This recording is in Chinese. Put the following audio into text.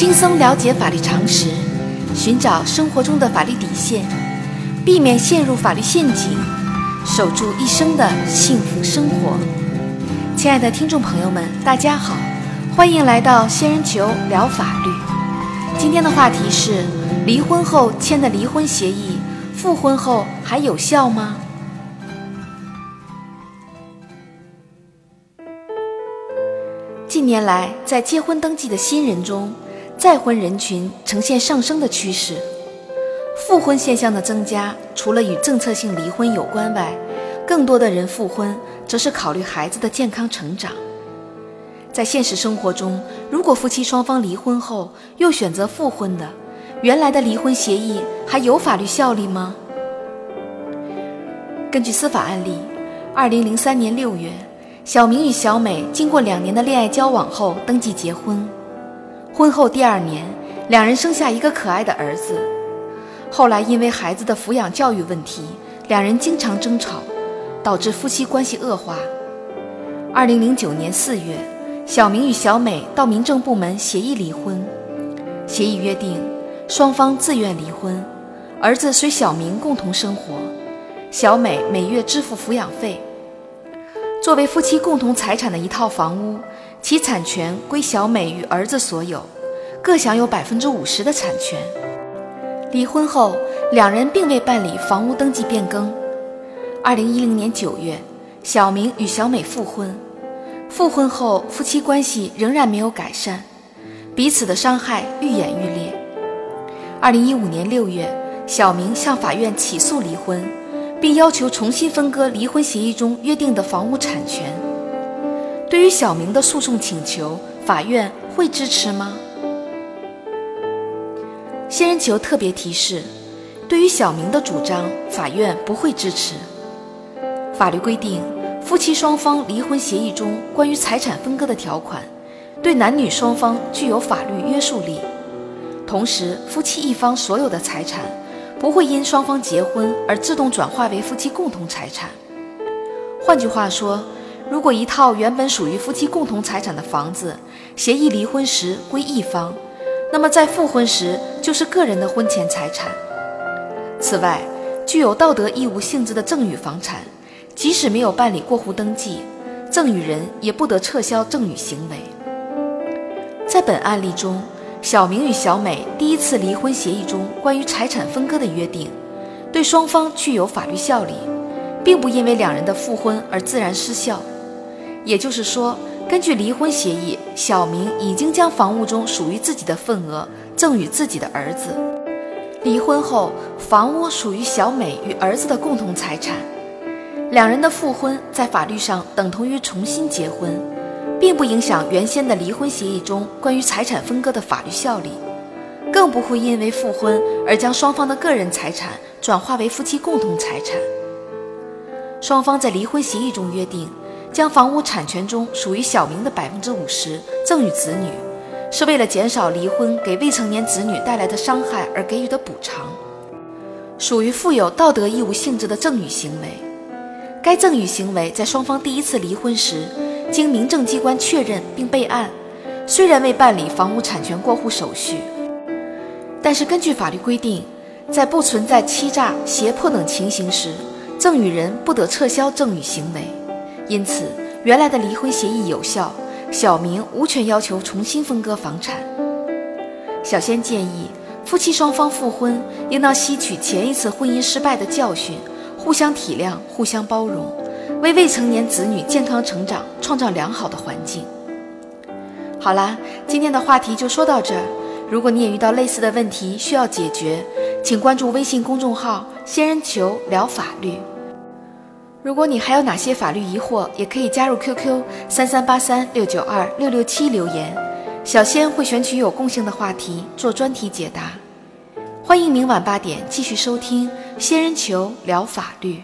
轻松了解法律常识，寻找生活中的法律底线，避免陷入法律陷阱，守住一生的幸福生活。亲爱的听众朋友们，大家好，欢迎来到仙人球聊法律。今天的话题是：离婚后签的离婚协议，复婚后还有效吗？近年来，在结婚登记的新人中，再婚人群呈现上升的趋势。复婚现象的增加，除了与政策性离婚有关外，更多的人复婚则是考虑孩子的健康成长。在现实生活中，如果夫妻双方离婚后又选择复婚的，原来的离婚协议还有法律效力吗？根据司法案例，二零零三年六月。小明与小美经过两年的恋爱交往后登记结婚，婚后第二年，两人生下一个可爱的儿子。后来因为孩子的抚养教育问题，两人经常争吵，导致夫妻关系恶化。二零零九年四月，小明与小美到民政部门协议离婚，协议约定双方自愿离婚，儿子随小明共同生活，小美每月支付抚养费。作为夫妻共同财产的一套房屋，其产权归小美与儿子所有，各享有百分之五十的产权。离婚后，两人并未办理房屋登记变更。二零一零年九月，小明与小美复婚，复婚后夫妻关系仍然没有改善，彼此的伤害愈演愈烈。二零一五年六月，小明向法院起诉离婚。并要求重新分割离婚协议中约定的房屋产权。对于小明的诉讼请求，法院会支持吗？仙人球特别提示：对于小明的主张，法院不会支持。法律规定，夫妻双方离婚协议中关于财产分割的条款，对男女双方具有法律约束力。同时，夫妻一方所有的财产。不会因双方结婚而自动转化为夫妻共同财产。换句话说，如果一套原本属于夫妻共同财产的房子，协议离婚时归一方，那么在复婚时就是个人的婚前财产。此外，具有道德义务性质的赠与房产，即使没有办理过户登记，赠与人也不得撤销赠与行为。在本案例中。小明与小美第一次离婚协议中关于财产分割的约定，对双方具有法律效力，并不因为两人的复婚而自然失效。也就是说，根据离婚协议，小明已经将房屋中属于自己的份额赠与自己的儿子。离婚后，房屋属于小美与儿子的共同财产，两人的复婚在法律上等同于重新结婚。并不影响原先的离婚协议中关于财产分割的法律效力，更不会因为复婚而将双方的个人财产转化为夫妻共同财产。双方在离婚协议中约定，将房屋产权中属于小明的百分之五十赠与子女，是为了减少离婚给未成年子女带来的伤害而给予的补偿，属于负有道德义务性质的赠与行为。该赠与行为在双方第一次离婚时。经民政机关确认并备案，虽然未办理房屋产权过户手续，但是根据法律规定，在不存在欺诈、胁迫等情形时，赠与人不得撤销赠与行为。因此，原来的离婚协议有效，小明无权要求重新分割房产。小仙建议，夫妻双方复婚应当吸取前一次婚姻失败的教训，互相体谅，互相包容。为未成年子女健康成长创造良好的环境。好啦，今天的话题就说到这儿。如果你也遇到类似的问题需要解决，请关注微信公众号“仙人球聊法律”。如果你还有哪些法律疑惑，也可以加入 QQ 三三八三六九二六六七留言，小仙会选取有共性的话题做专题解答。欢迎明晚八点继续收听“仙人球聊法律”。